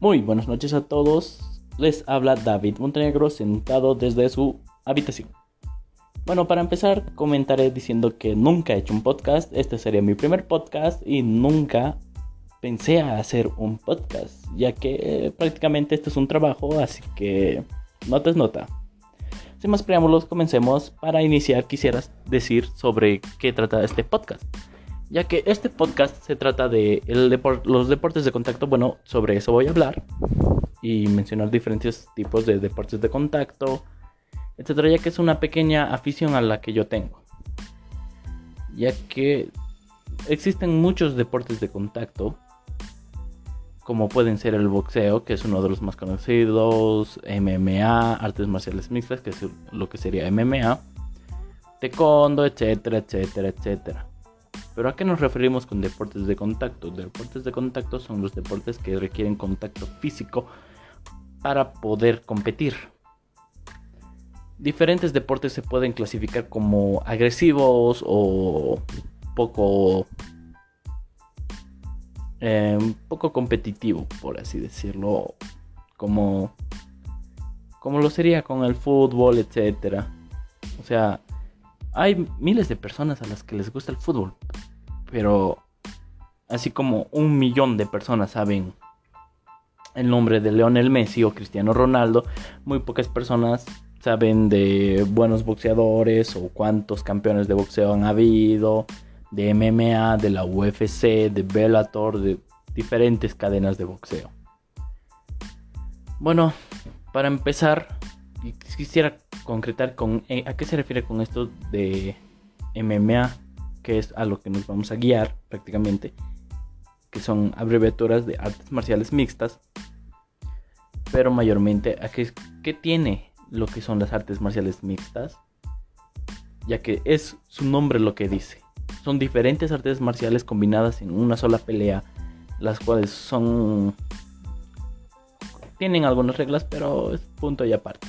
Muy buenas noches a todos. Les habla David Montenegro sentado desde su habitación. Bueno, para empezar, comentaré diciendo que nunca he hecho un podcast. Este sería mi primer podcast y nunca pensé a hacer un podcast, ya que eh, prácticamente este es un trabajo, así que nota es nota. Sin más preámbulos, comencemos. Para iniciar, quisieras decir sobre qué trata este podcast ya que este podcast se trata de los deportes de contacto. Bueno, sobre eso voy a hablar y mencionar diferentes tipos de deportes de contacto, etcétera, ya que es una pequeña afición a la que yo tengo. Ya que existen muchos deportes de contacto, como pueden ser el boxeo, que es uno de los más conocidos, MMA, artes marciales mixtas, que es lo que sería MMA, taekwondo, etcétera, etcétera, etcétera. Pero ¿a qué nos referimos con deportes de contacto? Deportes de contacto son los deportes que requieren contacto físico para poder competir. Diferentes deportes se pueden clasificar como agresivos o poco eh, poco competitivo, por así decirlo, como como lo sería con el fútbol, etcétera. O sea, hay miles de personas a las que les gusta el fútbol, pero así como un millón de personas saben el nombre de Leonel Messi o Cristiano Ronaldo, muy pocas personas saben de buenos boxeadores o cuántos campeones de boxeo han habido, de MMA, de la UFC, de Bellator, de diferentes cadenas de boxeo. Bueno, para empezar, quisiera concretar con eh, a qué se refiere con esto de MMA que es a lo que nos vamos a guiar prácticamente, que son abreviaturas de artes marciales mixtas, pero mayormente a qué, tiene lo que son las artes marciales mixtas, ya que es su nombre lo que dice. Son diferentes artes marciales combinadas en una sola pelea, las cuales son... Tienen algunas reglas, pero es punto y aparte.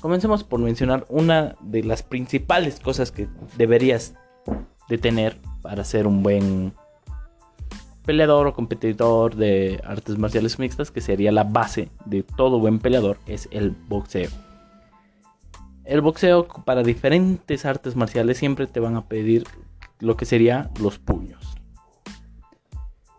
Comencemos por mencionar una de las principales cosas que deberías de tener para ser un buen peleador o competidor de artes marciales mixtas, que sería la base de todo buen peleador, es el boxeo. El boxeo para diferentes artes marciales siempre te van a pedir lo que sería los puños.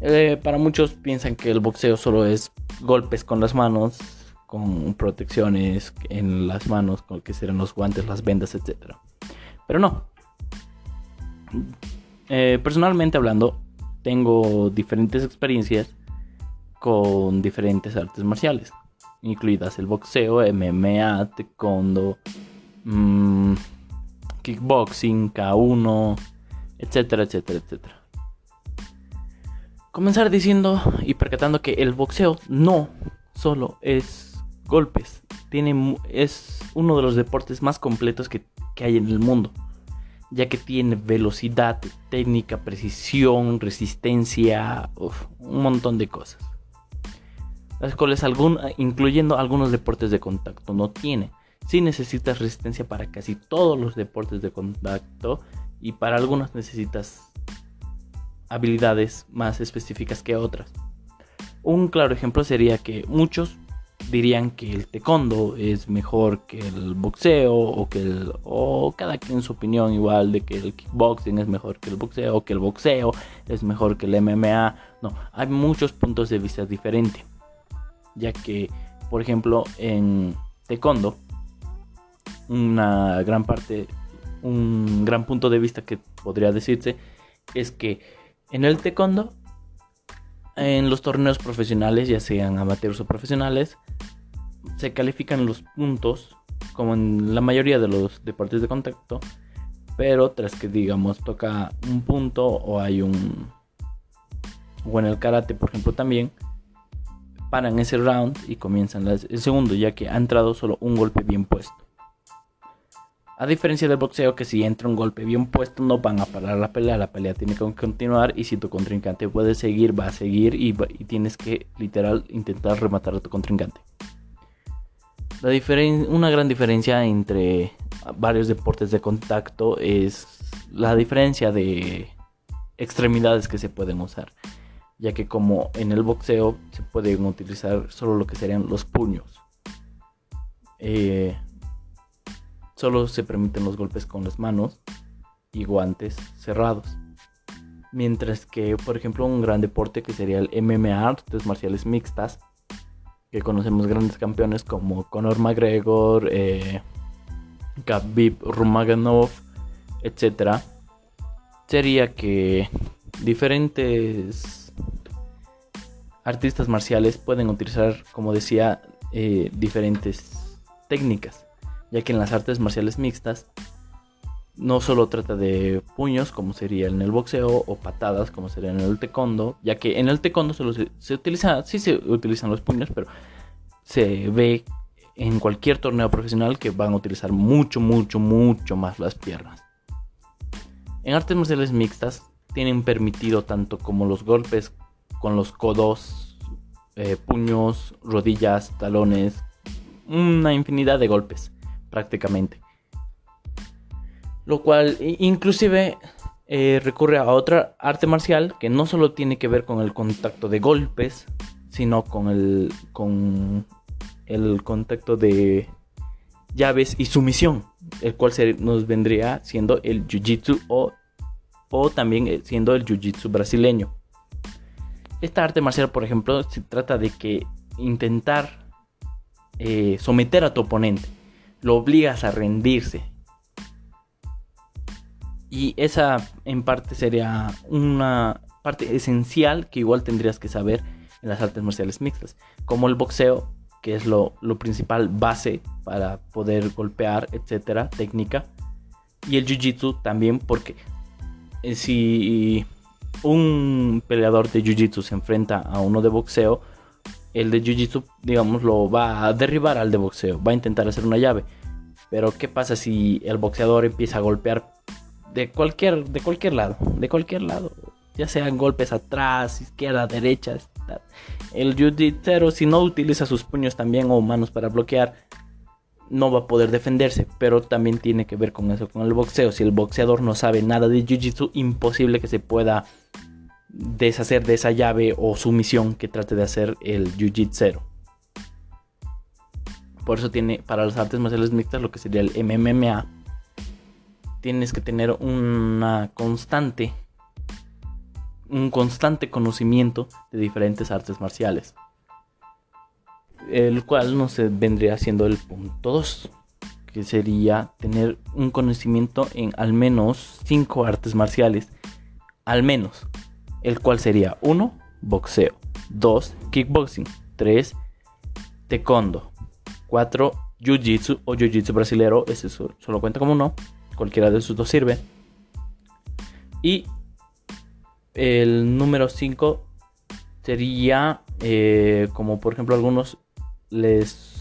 Eh, para muchos piensan que el boxeo solo es golpes con las manos, con protecciones en las manos, con lo que serán los guantes, las vendas, etc. Pero no, eh, personalmente hablando, tengo diferentes experiencias con diferentes artes marciales, incluidas el boxeo, MMA, taekwondo, mm, kickboxing, K1, etcétera, etcétera, etcétera. Comenzar diciendo y percatando que el boxeo no solo es golpes, tiene, es uno de los deportes más completos que hay en el mundo ya que tiene velocidad, técnica, precisión, resistencia, un montón de cosas. Las cuales incluyendo algunos deportes de contacto no tiene. Si necesitas resistencia para casi todos los deportes de contacto y para algunos necesitas habilidades más específicas que otras. Un claro ejemplo sería que muchos dirían que el taekwondo es mejor que el boxeo o que el o cada quien su opinión igual de que el kickboxing es mejor que el boxeo o que el boxeo es mejor que el MMA. No, hay muchos puntos de vista diferentes. Ya que, por ejemplo, en taekwondo una gran parte un gran punto de vista que podría decirse es que en el taekwondo en los torneos profesionales, ya sean amateurs o profesionales, se califican los puntos como en la mayoría de los deportes de contacto, pero tras que digamos toca un punto o hay un o en el karate, por ejemplo, también paran ese round y comienzan el segundo, ya que ha entrado solo un golpe bien puesto. A diferencia del boxeo, que si entra un golpe bien puesto, no van a parar la pelea. La pelea tiene que continuar. Y si tu contrincante puede seguir, va a seguir. Y, tienes que, literal, intentar rematar a tu contrincante. La una gran diferencia entre varios deportes de contacto es la diferencia de extremidades que se pueden usar. ya que como en el boxeo se pueden utilizar solo lo que serían los puños. Eh, solo se permiten los golpes con las manos y guantes cerrados. Mientras que, por ejemplo, un gran deporte que sería el MMA, artes marciales mixtas, que conocemos grandes campeones como Conor McGregor, eh, Khabib Rumaganov, etc. Sería que diferentes artistas marciales pueden utilizar, como decía, eh, diferentes técnicas, ya que en las artes marciales mixtas no solo trata de puños, como sería en el boxeo, o patadas, como sería en el taekwondo, ya que en el taekwondo se, utiliza, sí se utilizan los puños, pero se ve en cualquier torneo profesional que van a utilizar mucho, mucho, mucho más las piernas. En artes marciales mixtas tienen permitido tanto como los golpes con los codos, eh, puños, rodillas, talones, una infinidad de golpes prácticamente lo cual inclusive eh, recurre a otra arte marcial que no solo tiene que ver con el contacto de golpes, sino con el, con el contacto de llaves y sumisión, el cual se, nos vendría siendo el jiu-jitsu o, o también eh, siendo el jiu-jitsu brasileño. Esta arte marcial, por ejemplo, se trata de que intentar eh, someter a tu oponente, lo obligas a rendirse, y esa en parte sería una parte esencial que igual tendrías que saber en las artes marciales mixtas. Como el boxeo, que es lo, principal base para poder golpear, etcétera, técnica. Y el jiu-jitsu también, porque eh, si un peleador de jiu-jitsu se enfrenta a uno de boxeo, el de jiu-jitsu, digamos, lo va a derribar al de boxeo, va a intentar hacer una llave. Pero ¿qué pasa si el boxeador empieza a golpear de cualquier, de cualquier lado, de cualquier lado, ya sean golpes atrás, izquierda, derecha. El jiu si no utiliza sus puños también o manos para bloquear, no va a poder defenderse, pero también tiene que ver con eso, con el boxeo. Si el boxeador no sabe nada de jiu-jitsu, imposible que se pueda deshacer de esa llave o sumisión que trate de hacer el jiu-jitsu. Por eso tiene para las artes marciales mixtas lo que sería el MMA, tienes que tener una constante, un constante conocimiento de diferentes artes marciales. El cual no se vendría siendo el punto 2, que sería tener un conocimiento en al menos 5 artes marciales. Al menos. El cual sería 1. Boxeo. 2. Kickboxing. 3. Taekwondo. 4. Jiu-Jitsu o Jiu-Jitsu brasilero. Ese solo cuenta como uno cualquiera de esos dos sirve. Y el número 5 sería eh, como por ejemplo algunos les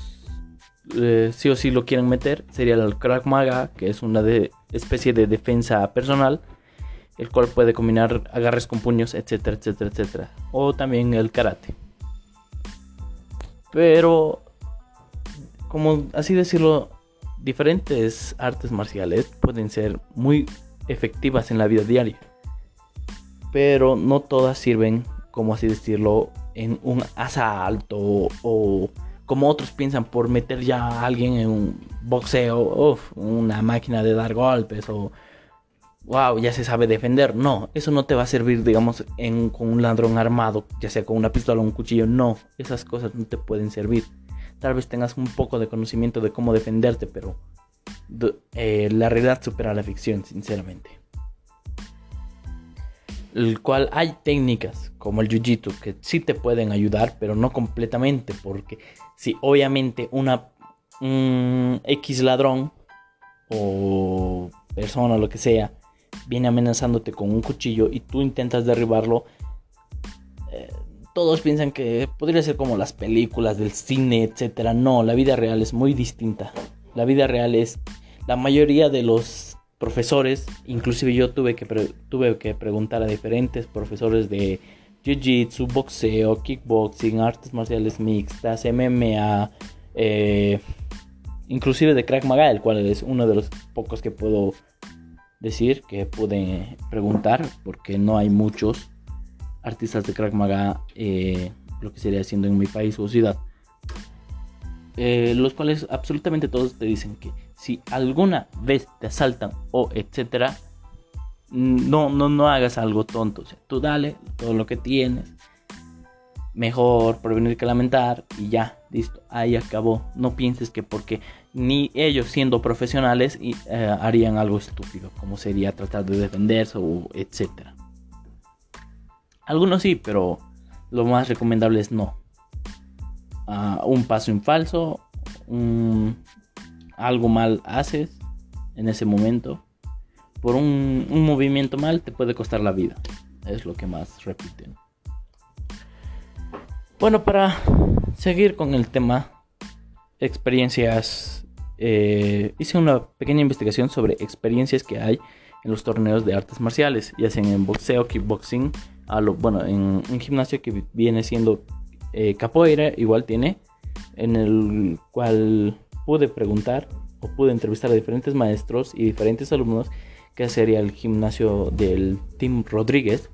sí o sí lo quieren meter sería el Krav Maga que es una de, especie de defensa personal el cual puede combinar agarres con puños etcétera etcétera etcétera. O también el karate. Pero como así decirlo diferentes artes marciales pueden ser muy efectivas en la vida diaria, pero no todas sirven, como así decirlo, en un asalto o como otros piensan por meter ya a alguien en un boxeo, una máquina de dar golpes o wow, ya se sabe defender. No, eso no te va a servir, digamos, con un ladrón armado, ya sea con una pistola o un cuchillo. No, esas cosas no te pueden servir tal vez tengas un poco de conocimiento de cómo defenderte, pero eh, la realidad supera la ficción, sinceramente. El cual hay técnicas como el jiu-jitsu que sí te pueden ayudar, pero no completamente, porque si obviamente una X ladrón o persona lo que sea viene amenazándote con un cuchillo y tú intentas derribarlo, todos piensan que podría ser como las películas del cine, etcétera. No, la vida real es muy distinta. La vida real es la mayoría de los profesores, inclusive yo tuve que tuve que preguntar a diferentes profesores de jiu-jitsu, boxeo, kickboxing, artes marciales mixtas, MMA, eh, inclusive de Crack Maga, el cual es uno de los pocos que puedo decir que pude preguntar porque no hay muchos artistas de Krav Maga, eh, lo que sería haciendo en mi país o ciudad. Eh, los cuales absolutamente todos te dicen que si alguna vez te asaltan o etcétera, no, no, no hagas algo tonto. Tú dale todo lo que tienes. Mejor prevenir que lamentar y ya, listo, ahí acabó. No pienses que porque ni ellos siendo profesionales eh, harían algo estúpido, como sería tratar de defenderse o etcétera. Algunos sí, pero lo más recomendable es no. Ah, un paso en falso, algo mal haces en ese momento, por un, movimiento mal te puede costar la vida. Es lo que más repiten. Bueno, para seguir con el tema, experiencias, eh, hice una pequeña investigación sobre experiencias que hay en los torneos de artes marciales, ya sean en boxeo, kickboxing, bueno, en un gimnasio que viene siendo eh, capoeira, igual tiene, en el cual pude preguntar o pude entrevistar a diferentes maestros y diferentes alumnos que sería el gimnasio del Team Rodríguez.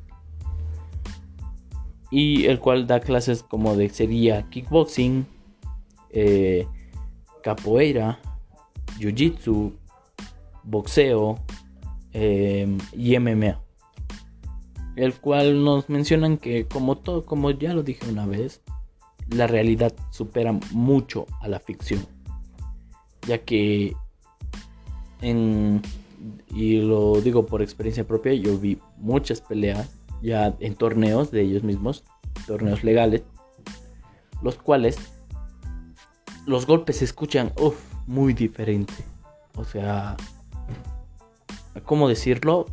Y el cual da clases como de sería kickboxing, eh, capoeira, jiu-jitsu, boxeo eh, y MMA el cual nos mencionan que como todo, como ya lo dije una vez, la realidad supera mucho a la ficción, ya que en y lo digo por experiencia propia, yo vi muchas peleas ya en torneos de ellos mismos, torneos legales, los cuales los golpes se escuchan muy diferente. O sea, ¿cómo decirlo?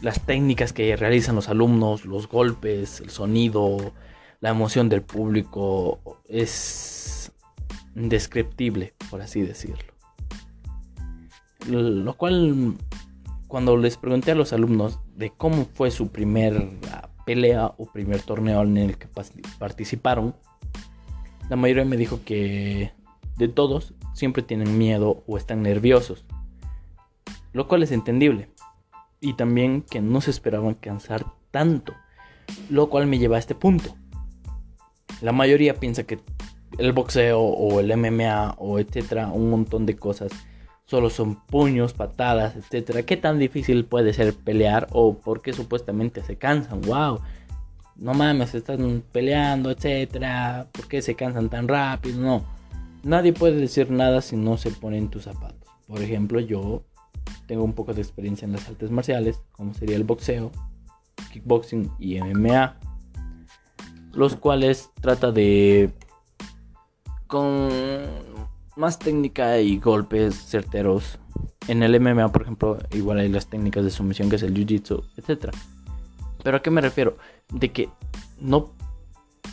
las técnicas que realizan los alumnos, los golpes, el sonido, la emoción del público, es indescriptible, por así decirlo. Lo cual, cuando les pregunté a los alumnos de cómo fue su primer pelea o primer torneo en el que participaron, la mayoría me dijo que de todos siempre tienen miedo o están nerviosos, lo cual es entendible y también que no se esperaban cansar tanto, lo cual me lleva a este punto. La mayoría piensa que el boxeo o el MMA o etcétera, un montón de cosas, solo son puños, patadas, etcétera. ¿Qué tan difícil puede ser pelear o por qué supuestamente se cansan? ¡Wow! No mames, están peleando, etcétera. ¿Por qué se cansan tan rápido? No. Nadie puede decir nada si no se pone en tus zapatos. Por ejemplo, yo tengo un poco de experiencia en las artes marciales, como sería el boxeo, kickboxing y MMA, los cuales trata de con más técnica y golpes certeros. En el MMA, por ejemplo, igual hay las técnicas de sumisión que es el jiu-jitsu, etc. Pero a qué me refiero? De que no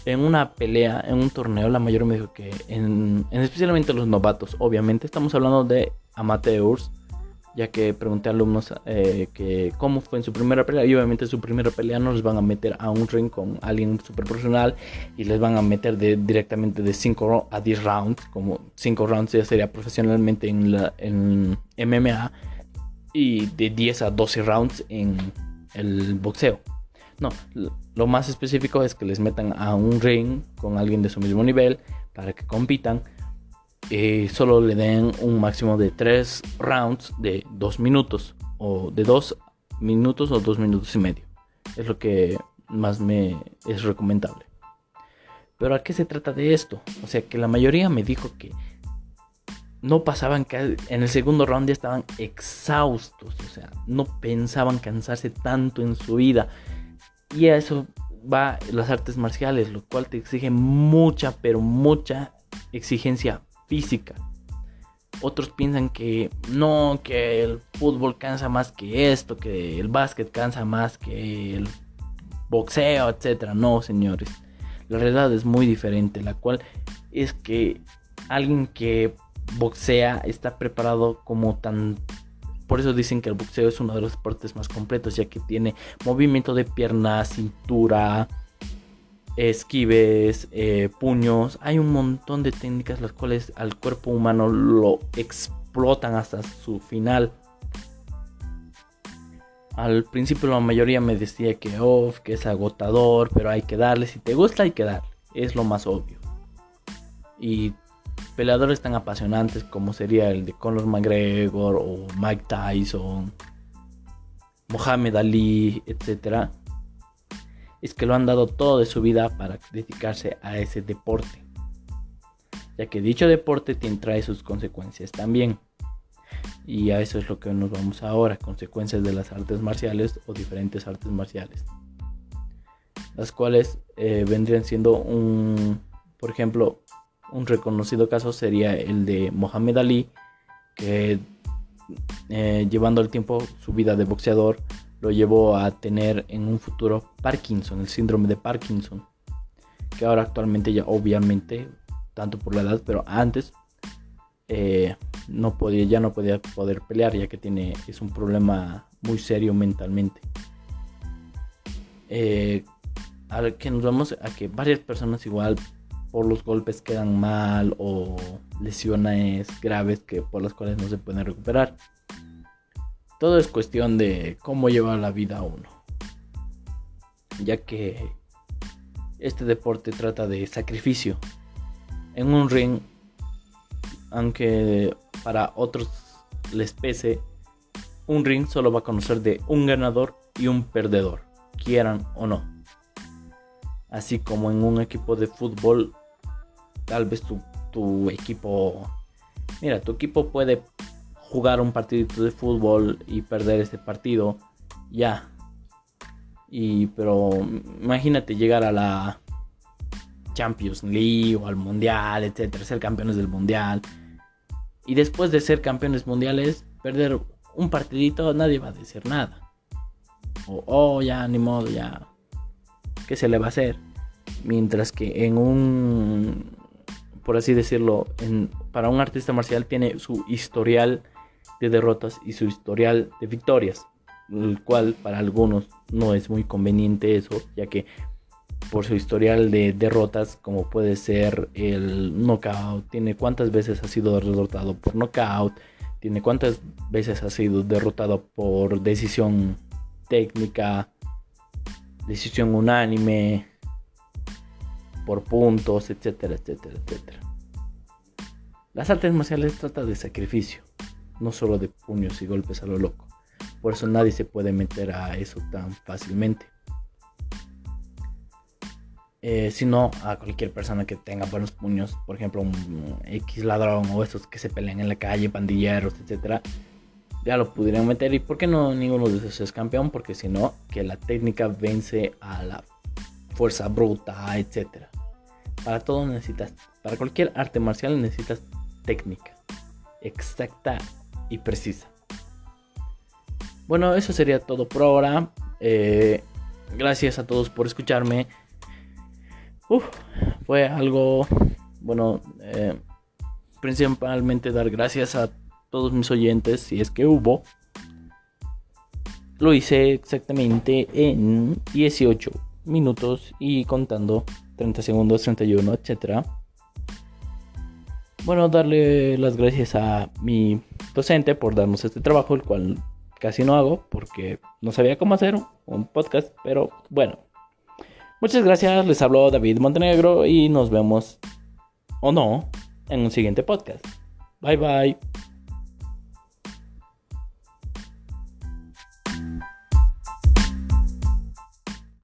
en una pelea, en un torneo, la mayoría me dijo que en, en especialmente los novatos, obviamente estamos hablando de amateurs ya que pregunté a alumnos eh, que cómo fue en su primera pelea y obviamente su primera pelea no les van a meter a un ring con alguien super profesional y les van a meter de, directamente de 5 a 10 rounds, como 5 rounds ya sería profesionalmente en, la, en MMA y de 10 a 12 rounds en el boxeo. No, lo más específico es que les metan a un ring con alguien de su mismo nivel para que compitan eh, solo le den un máximo de 3 rounds de 2 minutos o de 2 minutos o 2 minutos y medio. Es lo que más me es recomendable. Pero ¿a qué se trata de esto? O sea, que la mayoría me dijo que no pasaban en el segundo round ya estaban exhaustos, o sea, no pensaban cansarse tanto en su vida. Y a eso va las artes marciales, lo cual te exige mucha, pero mucha exigencia física. Otros piensan que no, que el fútbol cansa más que esto, que el básquet cansa más que el boxeo, etc. No, señores. La realidad es muy diferente, la cual es que alguien que boxea está preparado como tan... Por eso dicen que el boxeo es uno de los deportes más completos, ya que tiene movimiento de piernas, cintura, esquives, eh, puños. Hay un montón de técnicas las cuales al cuerpo humano lo explotan hasta su final. Al principio la mayoría me decía que, oh, que es agotador, pero hay que darle. Si te gusta, hay que darle. Es lo más obvio. Y peleadores tan apasionantes como sería el de Conor McGregor o Mike Tyson, Mohamed Ali, etc. Es que lo han dado todo de su vida para dedicarse a ese deporte. Ya que dicho deporte trae sus consecuencias también. Y a eso es lo que nos vamos ahora, consecuencias de las artes marciales o diferentes artes marciales. Las cuales eh, vendrían siendo un, por ejemplo, un reconocido caso sería el de Mohamed Ali, que eh, llevando el tiempo su vida de boxeador lo llevó a tener en un futuro Parkinson, el síndrome de Parkinson, que ahora actualmente ya obviamente, tanto por la edad, pero antes eh, no podía, ya no podía poder pelear ya que tiene, es un problema muy serio mentalmente. Eh, a que nos vamos a que varias personas igual por los golpes quedan mal o lesiones graves que por las cuales no se pueden recuperar. Todo es cuestión de cómo lleva la vida uno. Ya que este deporte trata de sacrificio. En un ring, aunque para otros les pese, un ring solo va a conocer de un ganador y un perdedor, quieran o no. Así como en un equipo de fútbol tal vez tu, equipo, mira, tu equipo puede jugar un partidito de fútbol y perder este partido, ya. Y pero imagínate llegar a la Champions League o al Mundial, etcétera, ser campeones del Mundial. Y después de ser campeones mundiales, perder un partidito, nadie va a decir nada. O, oh, ya, ni modo, ya. ¿Qué se le va a hacer? Mientras que en un por así decirlo, para un artista marcial tiene su historial de derrotas y su historial de victorias, el cual para algunos no es muy conveniente eso, ya que por su historial de derrotas, como puede ser el knockout, tiene cuántas veces ha sido derrotado por knockout, tiene cuántas veces ha sido derrotado por decisión técnica, decisión unánime, por puntos, etcétera, etcétera, etcétera. Las artes marciales trata de sacrificio, no solo de puños y golpes a lo loco. Por eso nadie se puede meter a eso tan fácilmente. Eh, sino a cualquier persona que tenga buenos puños, por ejemplo un X ladrón o esos que se pelean en la calle, pandilleros, etcétera, ya lo pudieran meter. ¿Y por qué no ninguno de esos es campeón? Porque si no, que la técnica vence a la fuerza bruta, etcétera. Para todo necesitas, para cualquier arte marcial necesitas técnica, exacta y precisa. Bueno, eso sería todo por ahora. Eh, gracias a todos por escucharme. fue algo, bueno, eh, principalmente dar gracias a todos mis oyentes, si es que hubo. Lo hice exactamente en 18 minutos y contando 30 segundos, 31, etcétera. Bueno, darle las gracias a mi docente por darnos este trabajo, el cual casi no hago porque no sabía cómo hacer un podcast, pero bueno. Muchas gracias, les habló David Montenegro y nos vemos o no en un siguiente podcast. Bye bye.